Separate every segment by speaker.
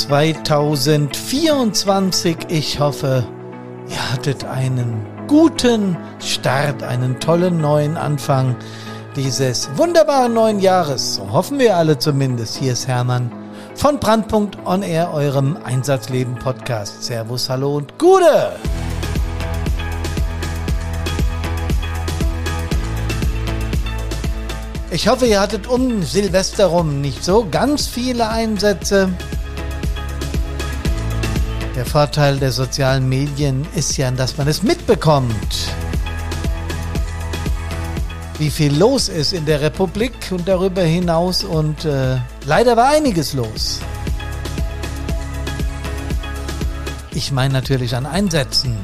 Speaker 1: 2024. Ich hoffe, ihr hattet einen guten Start, einen tollen neuen Anfang dieses wunderbaren neuen Jahres. So hoffen wir alle zumindest. Hier ist Hermann von Brandpunkt On Air, eurem Einsatzleben Podcast. Servus, hallo und Gute! Ich hoffe, ihr hattet um Silvester rum nicht so ganz viele Einsätze. Der Vorteil der sozialen Medien ist ja, dass man es mitbekommt. Wie viel los ist in der Republik und darüber hinaus und äh, leider war einiges los. Ich meine natürlich an Einsätzen.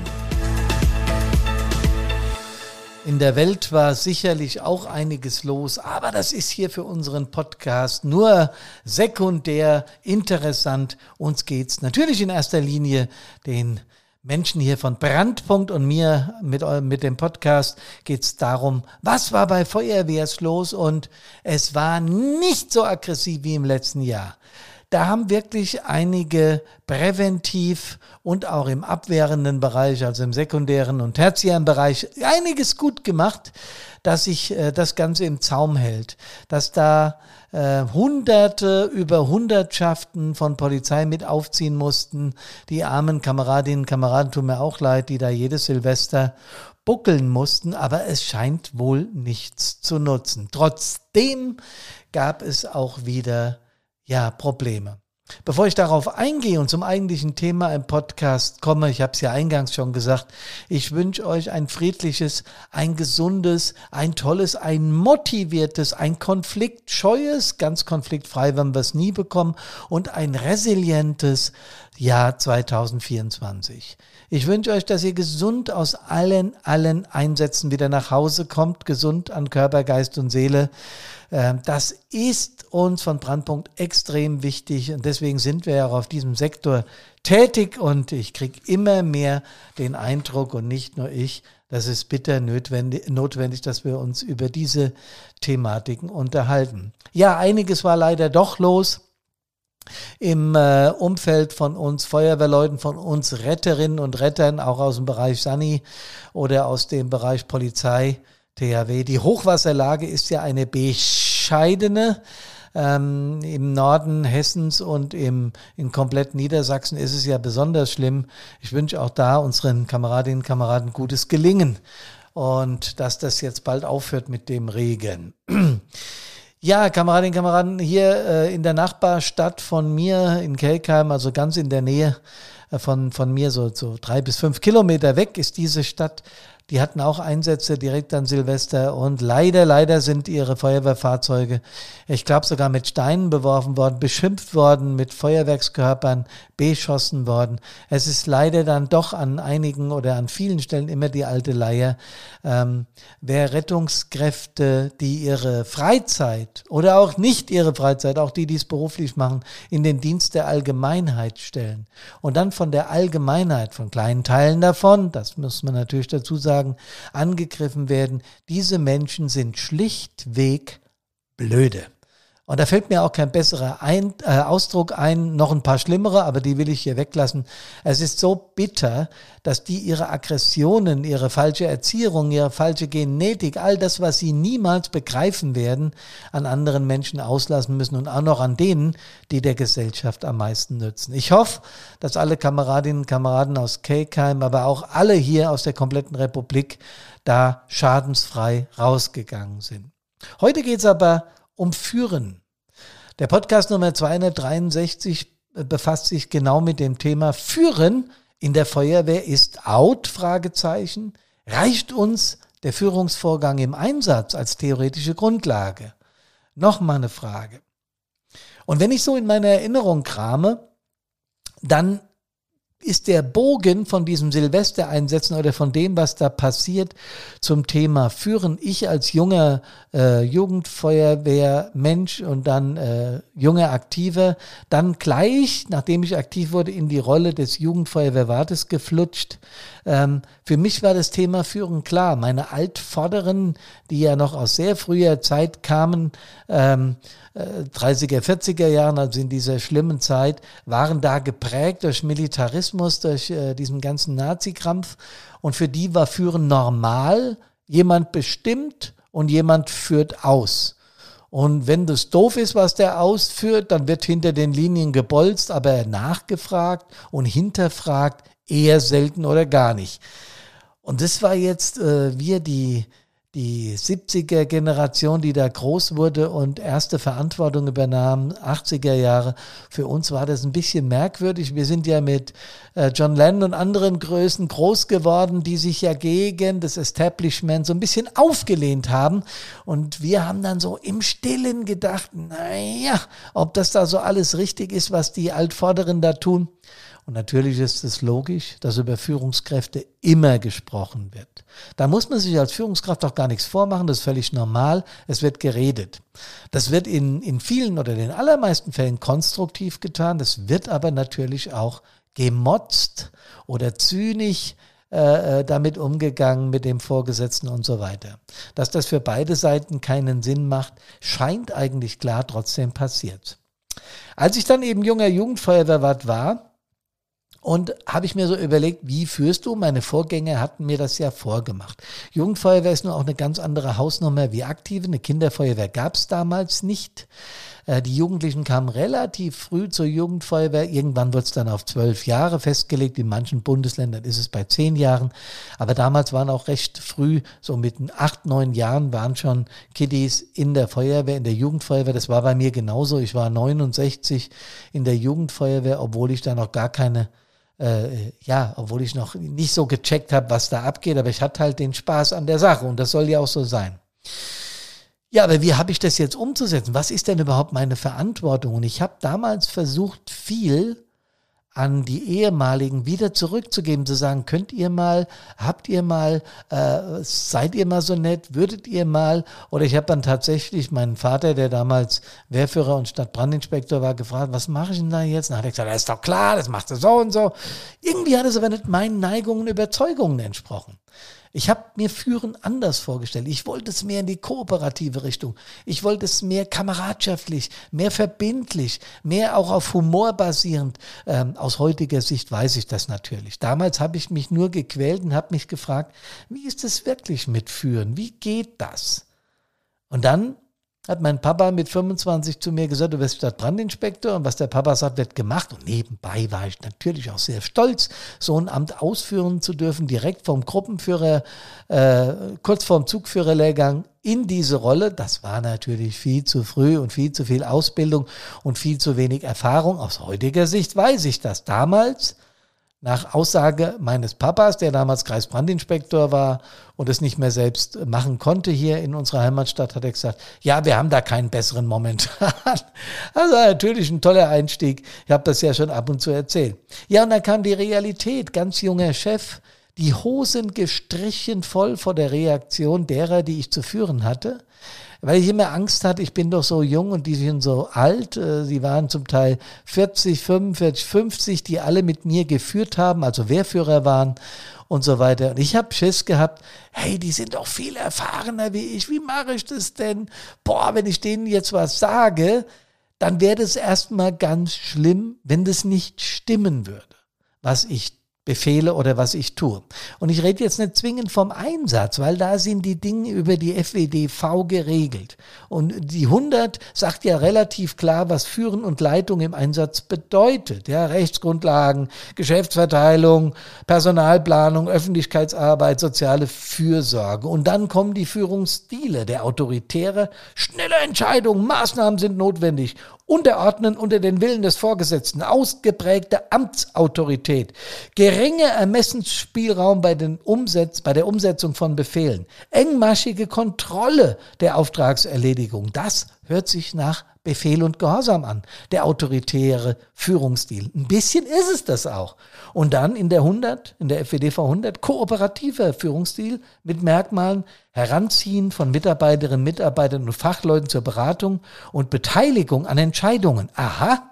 Speaker 1: In der Welt war sicherlich auch einiges los, aber das ist hier für unseren Podcast nur sekundär interessant. Uns geht's natürlich in erster Linie den Menschen hier von Brandpunkt und mir mit, mit dem Podcast geht's darum, was war bei Feuerwehrs los und es war nicht so aggressiv wie im letzten Jahr. Da haben wirklich einige präventiv und auch im abwehrenden Bereich, also im sekundären und tertiären Bereich, einiges gut gemacht, dass sich äh, das Ganze im Zaum hält, dass da äh, Hunderte über Hundertschaften von Polizei mit aufziehen mussten. Die armen Kameradinnen und Kameraden tun mir auch leid, die da jedes Silvester buckeln mussten, aber es scheint wohl nichts zu nutzen. Trotzdem gab es auch wieder ja, Probleme. Bevor ich darauf eingehe und zum eigentlichen Thema im Podcast komme, ich habe es ja eingangs schon gesagt, ich wünsche euch ein friedliches, ein gesundes, ein tolles, ein motiviertes, ein konfliktscheues, ganz konfliktfrei, wenn wir es nie bekommen, und ein resilientes Jahr 2024. Ich wünsche euch, dass ihr gesund aus allen, allen Einsätzen wieder nach Hause kommt, gesund an Körper, Geist und Seele. Ähm, das ist uns von Brandpunkt extrem wichtig und deswegen sind wir ja auch auf diesem Sektor tätig und ich kriege immer mehr den Eindruck und nicht nur ich, das ist bitter notwendig, notwendig, dass wir uns über diese Thematiken unterhalten. Ja, einiges war leider doch los im äh, Umfeld von uns Feuerwehrleuten, von uns Retterinnen und Rettern, auch aus dem Bereich Sani oder aus dem Bereich Polizei, THW. Die Hochwasserlage ist ja eine bescheidene. Ähm, Im Norden Hessens und im, in komplett Niedersachsen ist es ja besonders schlimm. Ich wünsche auch da unseren Kameradinnen und Kameraden gutes Gelingen und dass das jetzt bald aufhört mit dem Regen. Ja, Kameradinnen und Kameraden, hier äh, in der Nachbarstadt von mir in Kelkheim, also ganz in der Nähe äh, von, von mir, so, so drei bis fünf Kilometer weg ist diese Stadt. Die hatten auch Einsätze direkt an Silvester und leider, leider sind ihre Feuerwehrfahrzeuge, ich glaube sogar mit Steinen beworfen worden, beschimpft worden, mit Feuerwerkskörpern beschossen worden. Es ist leider dann doch an einigen oder an vielen Stellen immer die alte Leier. Ähm, wer Rettungskräfte, die ihre Freizeit oder auch nicht ihre Freizeit, auch die, die es beruflich machen, in den Dienst der Allgemeinheit stellen und dann von der Allgemeinheit, von kleinen Teilen davon, das muss man natürlich dazu sagen, angegriffen werden, diese Menschen sind schlichtweg blöde. Und da fällt mir auch kein besserer ein, äh, Ausdruck ein, noch ein paar schlimmere, aber die will ich hier weglassen. Es ist so bitter, dass die ihre Aggressionen, ihre falsche Erziehung, ihre falsche Genetik, all das, was sie niemals begreifen werden, an anderen Menschen auslassen müssen und auch noch an denen, die der Gesellschaft am meisten nützen. Ich hoffe, dass alle Kameradinnen und Kameraden aus Kelkheim, aber auch alle hier aus der kompletten Republik da schadensfrei rausgegangen sind. Heute geht's aber um Führen. Der Podcast Nummer 263 befasst sich genau mit dem Thema Führen in der Feuerwehr ist out? Fragezeichen. Reicht uns der Führungsvorgang im Einsatz als theoretische Grundlage? Nochmal eine Frage. Und wenn ich so in meiner Erinnerung krame, dann ist der Bogen von diesem Silvestereinsätzen oder von dem, was da passiert, zum Thema Führen. Ich als junger äh, Jugendfeuerwehrmensch und dann äh, junger Aktiver, dann gleich, nachdem ich aktiv wurde, in die Rolle des Jugendfeuerwehrwartes geflutscht. Ähm, Für mich war das Thema Führen klar. Meine Altvorderen, die ja noch aus sehr früher Zeit kamen, ähm, 30er, 40er Jahren, also in dieser schlimmen Zeit, waren da geprägt durch Militarismus, durch äh, diesen ganzen Nazi-Krampf. Und für die war Führen normal. Jemand bestimmt und jemand führt aus. Und wenn das doof ist, was der ausführt, dann wird hinter den Linien gebolzt, aber nachgefragt und hinterfragt eher selten oder gar nicht. Und das war jetzt äh, wir, die, die 70er Generation, die da groß wurde und erste Verantwortung übernahm, 80er Jahre. Für uns war das ein bisschen merkwürdig. Wir sind ja mit äh, John Lennon und anderen Größen groß geworden, die sich ja gegen das Establishment so ein bisschen aufgelehnt haben. Und wir haben dann so im Stillen gedacht, naja, ob das da so alles richtig ist, was die Altvorderen da tun. Und natürlich ist es logisch, dass über Führungskräfte immer gesprochen wird. Da muss man sich als Führungskraft auch gar nichts vormachen, das ist völlig normal. Es wird geredet. Das wird in, in vielen oder den allermeisten Fällen konstruktiv getan. Das wird aber natürlich auch gemotzt oder zynisch äh, äh, damit umgegangen mit dem Vorgesetzten und so weiter. Dass das für beide Seiten keinen Sinn macht, scheint eigentlich klar, trotzdem passiert. Als ich dann eben junger Jugendfeuerwehrwart war, und habe ich mir so überlegt, wie führst du? Meine Vorgänger hatten mir das ja vorgemacht. Jugendfeuerwehr ist nur auch eine ganz andere Hausnummer wie aktive. Eine Kinderfeuerwehr gab es damals nicht. Äh, die Jugendlichen kamen relativ früh zur Jugendfeuerwehr. Irgendwann wird es dann auf zwölf Jahre festgelegt. In manchen Bundesländern ist es bei zehn Jahren. Aber damals waren auch recht früh, so mit acht, neun Jahren, waren schon Kiddies in der Feuerwehr, in der Jugendfeuerwehr. Das war bei mir genauso. Ich war 69 in der Jugendfeuerwehr, obwohl ich da noch gar keine äh, ja, obwohl ich noch nicht so gecheckt habe, was da abgeht, aber ich hatte halt den Spaß an der Sache und das soll ja auch so sein. Ja, aber wie habe ich das jetzt umzusetzen? Was ist denn überhaupt meine Verantwortung? Und ich habe damals versucht, viel an die ehemaligen wieder zurückzugeben, zu sagen, könnt ihr mal, habt ihr mal, äh, seid ihr mal so nett, würdet ihr mal, oder ich habe dann tatsächlich meinen Vater, der damals Wehrführer und Stadtbrandinspektor war, gefragt, was mache ich denn da jetzt? Dann hat er gesagt, das ist doch klar, das machst du so und so. Irgendwie hat es aber nicht meinen Neigungen und Überzeugungen entsprochen. Ich habe mir Führen anders vorgestellt. Ich wollte es mehr in die kooperative Richtung. Ich wollte es mehr kameradschaftlich, mehr verbindlich, mehr auch auf Humor basierend. Ähm, aus heutiger Sicht weiß ich das natürlich. Damals habe ich mich nur gequält und habe mich gefragt, wie ist es wirklich mit Führen? Wie geht das? Und dann hat mein Papa mit 25 zu mir gesagt, du wirst Stadtbrandinspektor und was der Papa sagt, wird gemacht. Und nebenbei war ich natürlich auch sehr stolz, so ein Amt ausführen zu dürfen, direkt vom Gruppenführer, äh, kurz vorm Zugführerlehrgang in diese Rolle. Das war natürlich viel zu früh und viel zu viel Ausbildung und viel zu wenig Erfahrung. Aus heutiger Sicht weiß ich das. Damals nach Aussage meines Papas, der damals Kreisbrandinspektor war und es nicht mehr selbst machen konnte hier in unserer Heimatstadt, hat er gesagt, ja, wir haben da keinen besseren momentan. Also natürlich ein toller Einstieg. Ich habe das ja schon ab und zu erzählt. Ja, und dann kam die Realität. Ganz junger Chef, die Hosen gestrichen voll vor der Reaktion derer, die ich zu führen hatte weil ich immer Angst hatte, ich bin doch so jung und die sind so alt. Äh, sie waren zum Teil 40, 45, 50, die alle mit mir geführt haben, also Wehrführer waren und so weiter. Und ich habe Schiss gehabt, hey, die sind doch viel erfahrener wie ich. Wie mache ich das denn? Boah, wenn ich denen jetzt was sage, dann wäre das erstmal ganz schlimm, wenn das nicht stimmen würde, was ich befehle oder was ich tue. Und ich rede jetzt nicht zwingend vom Einsatz, weil da sind die Dinge über die FWDV geregelt. Und die 100 sagt ja relativ klar, was Führen und Leitung im Einsatz bedeutet. Ja, Rechtsgrundlagen, Geschäftsverteilung, Personalplanung, Öffentlichkeitsarbeit, soziale Fürsorge. Und dann kommen die Führungsstile, der autoritäre, schnelle Entscheidungen, Maßnahmen sind notwendig unterordnen unter den Willen des Vorgesetzten, ausgeprägte Amtsautorität, geringer Ermessensspielraum bei, den Umsetz bei der Umsetzung von Befehlen, engmaschige Kontrolle der Auftragserledigung. Das hört sich nach Befehl und Gehorsam an, der autoritäre Führungsstil. Ein bisschen ist es das auch. Und dann in der 100, in der FWDV 100, kooperativer Führungsstil mit Merkmalen Heranziehen von Mitarbeiterinnen, Mitarbeitern und Fachleuten zur Beratung und Beteiligung an Entscheidungen. Aha,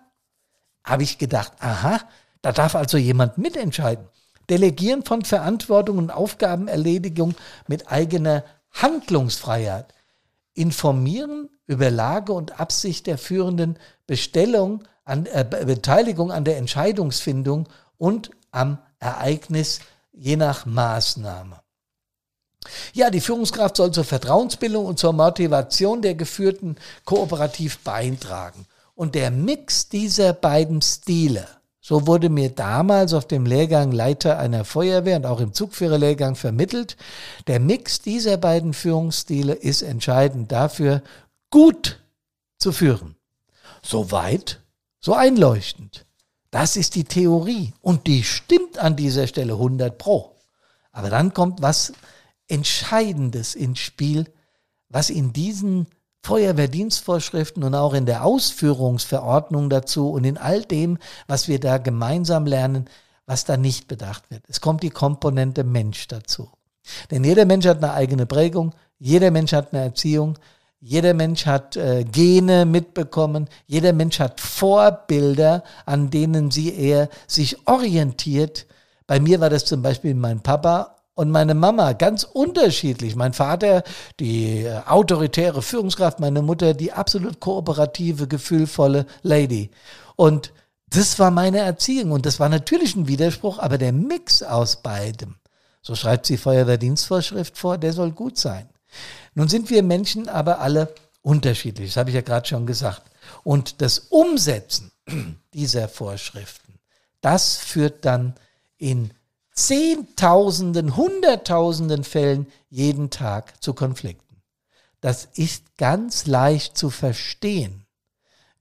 Speaker 1: habe ich gedacht, aha, da darf also jemand mitentscheiden. Delegieren von Verantwortung und Aufgabenerledigung mit eigener Handlungsfreiheit. Informieren über Lage und Absicht der führenden Bestellung an, äh, Beteiligung an der Entscheidungsfindung und am Ereignis je nach Maßnahme. Ja, die Führungskraft soll zur Vertrauensbildung und zur Motivation der Geführten kooperativ beitragen. Und der Mix dieser beiden Stile, so wurde mir damals auf dem Lehrgang Leiter einer Feuerwehr und auch im Zugführerlehrgang vermittelt, der Mix dieser beiden Führungsstile ist entscheidend dafür, gut zu führen. Soweit, so einleuchtend. Das ist die Theorie und die stimmt an dieser Stelle 100 pro. Aber dann kommt was Entscheidendes ins Spiel, was in diesen Feuerwehrdienstvorschriften und auch in der Ausführungsverordnung dazu und in all dem, was wir da gemeinsam lernen, was da nicht bedacht wird. Es kommt die Komponente Mensch dazu. Denn jeder Mensch hat eine eigene Prägung, jeder Mensch hat eine Erziehung, jeder Mensch hat äh, Gene mitbekommen, jeder Mensch hat Vorbilder, an denen sie er sich orientiert. Bei mir war das zum Beispiel mein Papa und meine Mama ganz unterschiedlich. Mein Vater, die äh, autoritäre Führungskraft, meine Mutter, die absolut kooperative, gefühlvolle Lady. Und das war meine Erziehung und das war natürlich ein Widerspruch, aber der Mix aus beidem, so schreibt sie Feuerwehrdienstvorschrift vor, der soll gut sein. Nun sind wir Menschen aber alle unterschiedlich, das habe ich ja gerade schon gesagt. Und das Umsetzen dieser Vorschriften, das führt dann in Zehntausenden, Hunderttausenden Fällen jeden Tag zu Konflikten. Das ist ganz leicht zu verstehen.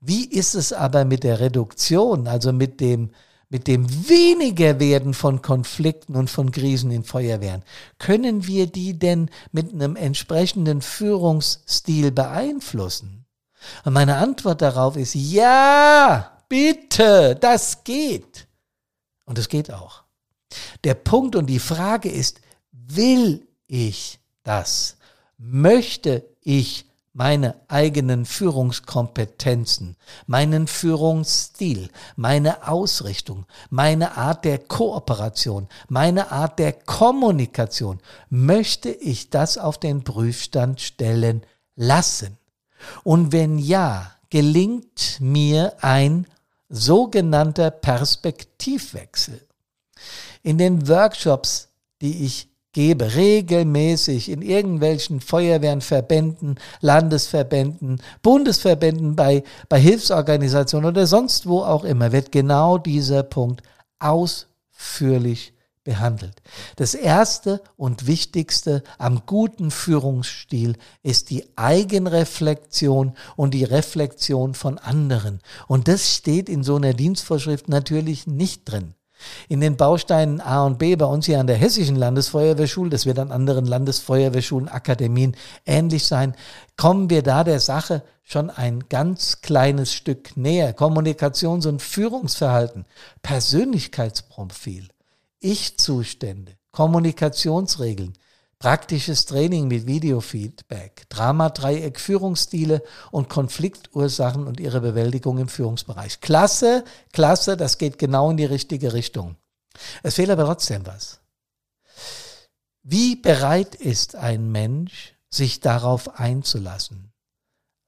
Speaker 1: Wie ist es aber mit der Reduktion, also mit dem, mit dem weniger werden von Konflikten und von Krisen in Feuerwehren? Können wir die denn mit einem entsprechenden Führungsstil beeinflussen? Und meine Antwort darauf ist ja, bitte, das geht. Und es geht auch. Der Punkt und die Frage ist, will ich das? Möchte ich meine eigenen Führungskompetenzen, meinen Führungsstil, meine Ausrichtung, meine Art der Kooperation, meine Art der Kommunikation, möchte ich das auf den Prüfstand stellen lassen? Und wenn ja, gelingt mir ein sogenannter Perspektivwechsel in den Workshops, die ich gebe, regelmäßig in irgendwelchen Feuerwehren, Verbänden, Landesverbänden, Bundesverbänden, bei, bei Hilfsorganisationen oder sonst wo auch immer, wird genau dieser Punkt ausführlich behandelt. Das erste und wichtigste am guten Führungsstil ist die Eigenreflexion und die Reflexion von anderen. Und das steht in so einer Dienstvorschrift natürlich nicht drin in den Bausteinen A und B bei uns hier an der Hessischen Landesfeuerwehrschule, das wird an anderen Landesfeuerwehrschulen, Akademien ähnlich sein, kommen wir da der Sache schon ein ganz kleines Stück näher. Kommunikations- und Führungsverhalten, Persönlichkeitsprofil, Ich-Zustände, Kommunikationsregeln, Praktisches Training mit Videofeedback, Dramadreieck, Führungsstile und Konfliktursachen und ihre Bewältigung im Führungsbereich. Klasse, klasse, das geht genau in die richtige Richtung. Es fehlt aber trotzdem was. Wie bereit ist ein Mensch, sich darauf einzulassen?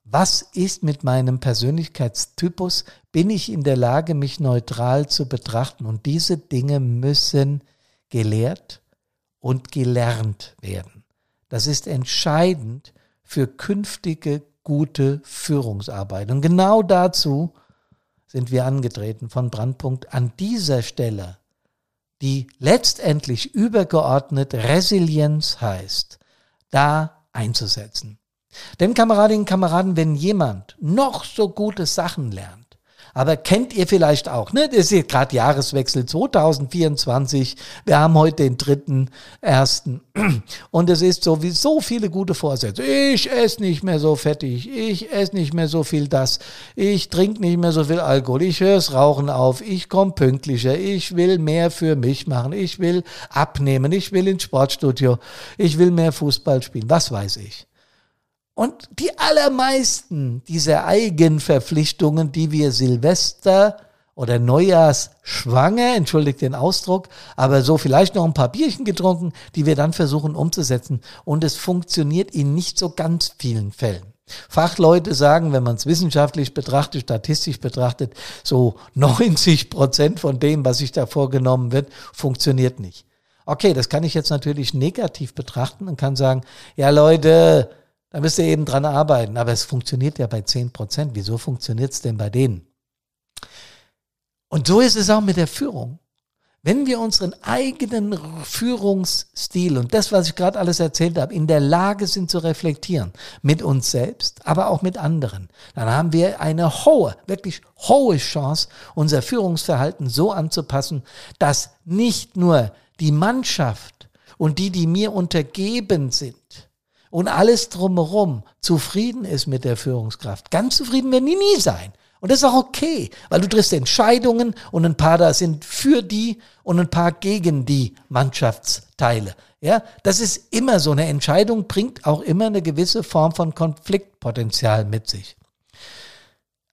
Speaker 1: Was ist mit meinem Persönlichkeitstypus? Bin ich in der Lage, mich neutral zu betrachten? Und diese Dinge müssen gelehrt und gelernt werden. Das ist entscheidend für künftige gute Führungsarbeit. Und genau dazu sind wir angetreten von Brandpunkt an dieser Stelle, die letztendlich übergeordnet Resilienz heißt, da einzusetzen. Denn Kameradinnen und Kameraden, wenn jemand noch so gute Sachen lernt, aber kennt ihr vielleicht auch, ne? Das ist gerade Jahreswechsel 2024. Wir haben heute den dritten, ersten. Und es ist sowieso viele gute Vorsätze. Ich esse nicht mehr so fettig. Ich esse nicht mehr so viel das. Ich trinke nicht mehr so viel Alkohol. Ich höre das Rauchen auf. Ich komme pünktlicher. Ich will mehr für mich machen. Ich will abnehmen. Ich will ins Sportstudio. Ich will mehr Fußball spielen. Was weiß ich. Und die allermeisten dieser Eigenverpflichtungen, die wir Silvester oder Neujahrsschwanger, entschuldigt den Ausdruck, aber so vielleicht noch ein paar Bierchen getrunken, die wir dann versuchen umzusetzen. Und es funktioniert in nicht so ganz vielen Fällen. Fachleute sagen, wenn man es wissenschaftlich betrachtet, statistisch betrachtet, so 90 Prozent von dem, was sich da vorgenommen wird, funktioniert nicht. Okay, das kann ich jetzt natürlich negativ betrachten und kann sagen, ja Leute, da müsst ihr eben dran arbeiten. Aber es funktioniert ja bei 10 Prozent. Wieso funktioniert es denn bei denen? Und so ist es auch mit der Führung. Wenn wir unseren eigenen Führungsstil und das, was ich gerade alles erzählt habe, in der Lage sind zu reflektieren, mit uns selbst, aber auch mit anderen, dann haben wir eine hohe, wirklich hohe Chance, unser Führungsverhalten so anzupassen, dass nicht nur die Mannschaft und die, die mir untergeben sind, und alles drumherum zufrieden ist mit der Führungskraft. Ganz zufrieden werden die nie sein. Und das ist auch okay, weil du triffst Entscheidungen und ein paar da sind für die und ein paar gegen die Mannschaftsteile. Ja, das ist immer so. Eine Entscheidung bringt auch immer eine gewisse Form von Konfliktpotenzial mit sich.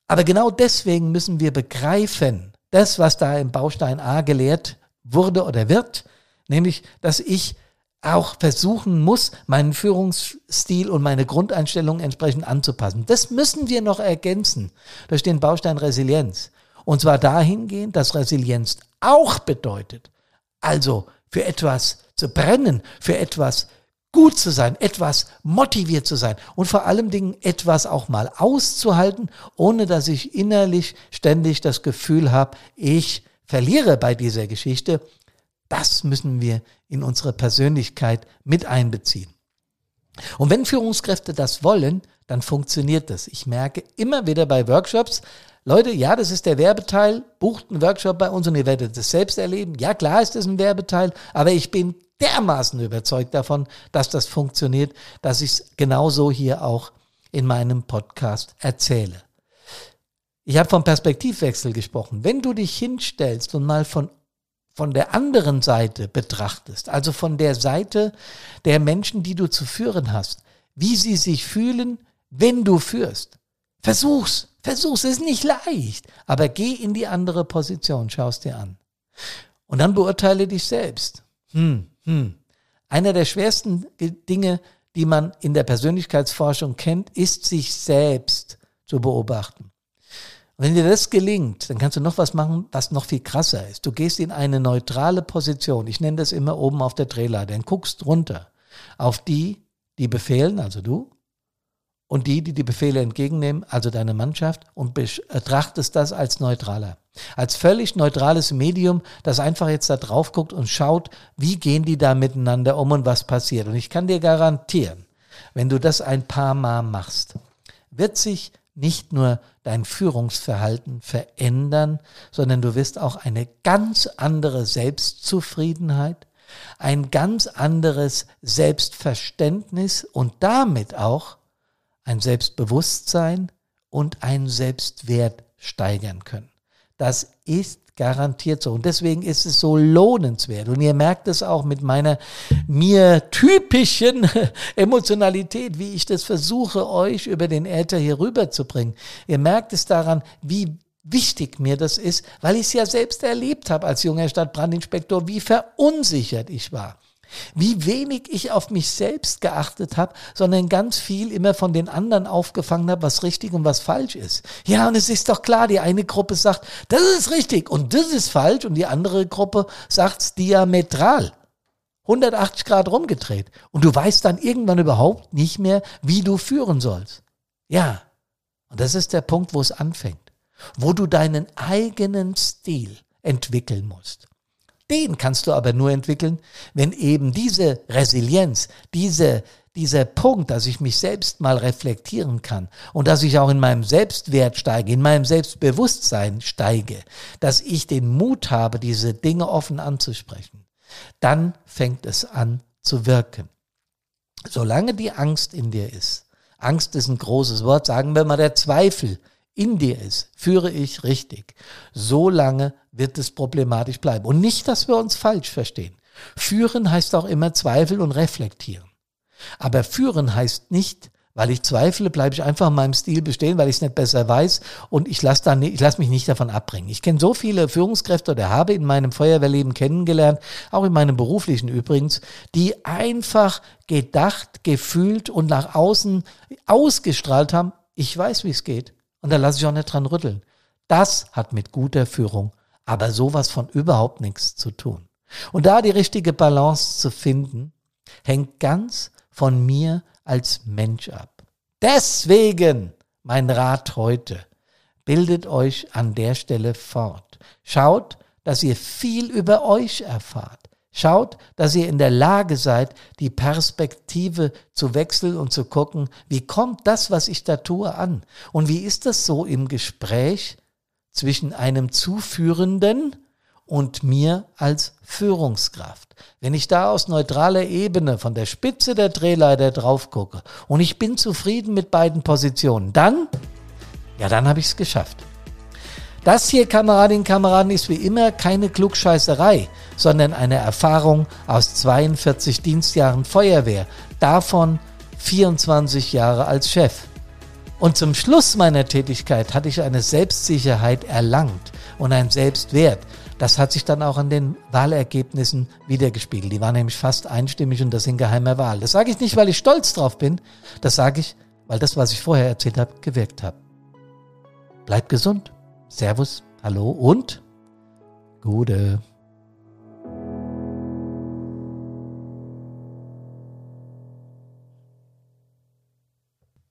Speaker 1: Aber genau deswegen müssen wir begreifen, das, was da im Baustein A gelehrt wurde oder wird, nämlich, dass ich auch versuchen muss, meinen Führungsstil und meine Grundeinstellung entsprechend anzupassen. Das müssen wir noch ergänzen durch den Baustein Resilienz. Und zwar dahingehend, dass Resilienz auch bedeutet, also für etwas zu brennen, für etwas gut zu sein, etwas motiviert zu sein und vor allem Dingen etwas auch mal auszuhalten, ohne dass ich innerlich ständig das Gefühl habe, ich verliere bei dieser Geschichte das müssen wir in unsere Persönlichkeit mit einbeziehen. Und wenn Führungskräfte das wollen, dann funktioniert das. Ich merke immer wieder bei Workshops, Leute, ja, das ist der Werbeteil, bucht einen Workshop bei uns und ihr werdet es selbst erleben. Ja, klar ist das ein Werbeteil, aber ich bin dermaßen überzeugt davon, dass das funktioniert, dass ich es genauso hier auch in meinem Podcast erzähle. Ich habe vom Perspektivwechsel gesprochen. Wenn du dich hinstellst und mal von von der anderen Seite betrachtest, also von der Seite der Menschen, die du zu führen hast, wie sie sich fühlen, wenn du führst. Versuch's, versuch's, ist nicht leicht, aber geh in die andere Position, schau's dir an. Und dann beurteile dich selbst. Hm, hm. Einer der schwersten Dinge, die man in der Persönlichkeitsforschung kennt, ist sich selbst zu beobachten. Und wenn dir das gelingt, dann kannst du noch was machen, was noch viel krasser ist. Du gehst in eine neutrale Position. Ich nenne das immer oben auf der Drehleiter. Dann guckst runter auf die, die befehlen, also du, und die, die die Befehle entgegennehmen, also deine Mannschaft, und betrachtest das als neutraler. Als völlig neutrales Medium, das einfach jetzt da drauf guckt und schaut, wie gehen die da miteinander um und was passiert. Und ich kann dir garantieren, wenn du das ein paar Mal machst, wird sich nicht nur dein Führungsverhalten verändern, sondern du wirst auch eine ganz andere Selbstzufriedenheit, ein ganz anderes Selbstverständnis und damit auch ein Selbstbewusstsein und ein Selbstwert steigern können. Das ist Garantiert so. Und deswegen ist es so lohnenswert. Und ihr merkt es auch mit meiner mir typischen Emotionalität, wie ich das versuche, euch über den Äther hier rüberzubringen. Ihr merkt es daran, wie wichtig mir das ist, weil ich es ja selbst erlebt habe als junger Stadtbrandinspektor, wie verunsichert ich war wie wenig ich auf mich selbst geachtet habe, sondern ganz viel immer von den anderen aufgefangen habe, was richtig und was falsch ist. Ja, und es ist doch klar, die eine Gruppe sagt, das ist richtig und das ist falsch und die andere Gruppe sagt es diametral. 180 Grad rumgedreht. Und du weißt dann irgendwann überhaupt nicht mehr, wie du führen sollst. Ja. Und das ist der Punkt, wo es anfängt. Wo du deinen eigenen Stil entwickeln musst. Den kannst du aber nur entwickeln, wenn eben diese Resilienz, diese, dieser Punkt, dass ich mich selbst mal reflektieren kann und dass ich auch in meinem Selbstwert steige, in meinem Selbstbewusstsein steige, dass ich den Mut habe, diese Dinge offen anzusprechen, dann fängt es an zu wirken. Solange die Angst in dir ist, Angst ist ein großes Wort, sagen wir mal der Zweifel, in dir ist, führe ich richtig, so lange wird es problematisch bleiben. Und nicht, dass wir uns falsch verstehen. Führen heißt auch immer Zweifel und reflektieren. Aber führen heißt nicht, weil ich zweifle, bleibe ich einfach in meinem Stil bestehen, weil ich es nicht besser weiß und ich lasse dann, mich nicht davon abbringen. Ich kenne so viele Führungskräfte oder habe in meinem Feuerwehrleben kennengelernt, auch in meinem beruflichen übrigens, die einfach gedacht, gefühlt und nach außen ausgestrahlt haben, ich weiß, wie es geht. Und da lasse ich auch nicht dran rütteln. Das hat mit guter Führung aber sowas von überhaupt nichts zu tun. Und da die richtige Balance zu finden, hängt ganz von mir als Mensch ab. Deswegen mein Rat heute. Bildet euch an der Stelle fort. Schaut, dass ihr viel über euch erfahrt. Schaut, dass ihr in der Lage seid, die Perspektive zu wechseln und zu gucken, wie kommt das, was ich da tue, an? Und wie ist das so im Gespräch zwischen einem Zuführenden und mir als Führungskraft. Wenn ich da aus neutraler Ebene von der Spitze der Drehleiter drauf gucke und ich bin zufrieden mit beiden Positionen, dann, ja, dann habe ich es geschafft. Das hier, Kameradinnen und Kameraden, ist wie immer keine Klugscheißerei, sondern eine Erfahrung aus 42 Dienstjahren Feuerwehr, davon 24 Jahre als Chef. Und zum Schluss meiner Tätigkeit hatte ich eine Selbstsicherheit erlangt und einen Selbstwert, das hat sich dann auch an den Wahlergebnissen wiedergespiegelt. Die waren nämlich fast einstimmig und das in geheimer Wahl. Das sage ich nicht, weil ich stolz drauf bin. Das sage ich, weil das, was ich vorher erzählt habe, gewirkt hat. Bleibt gesund. Servus, hallo und Gute.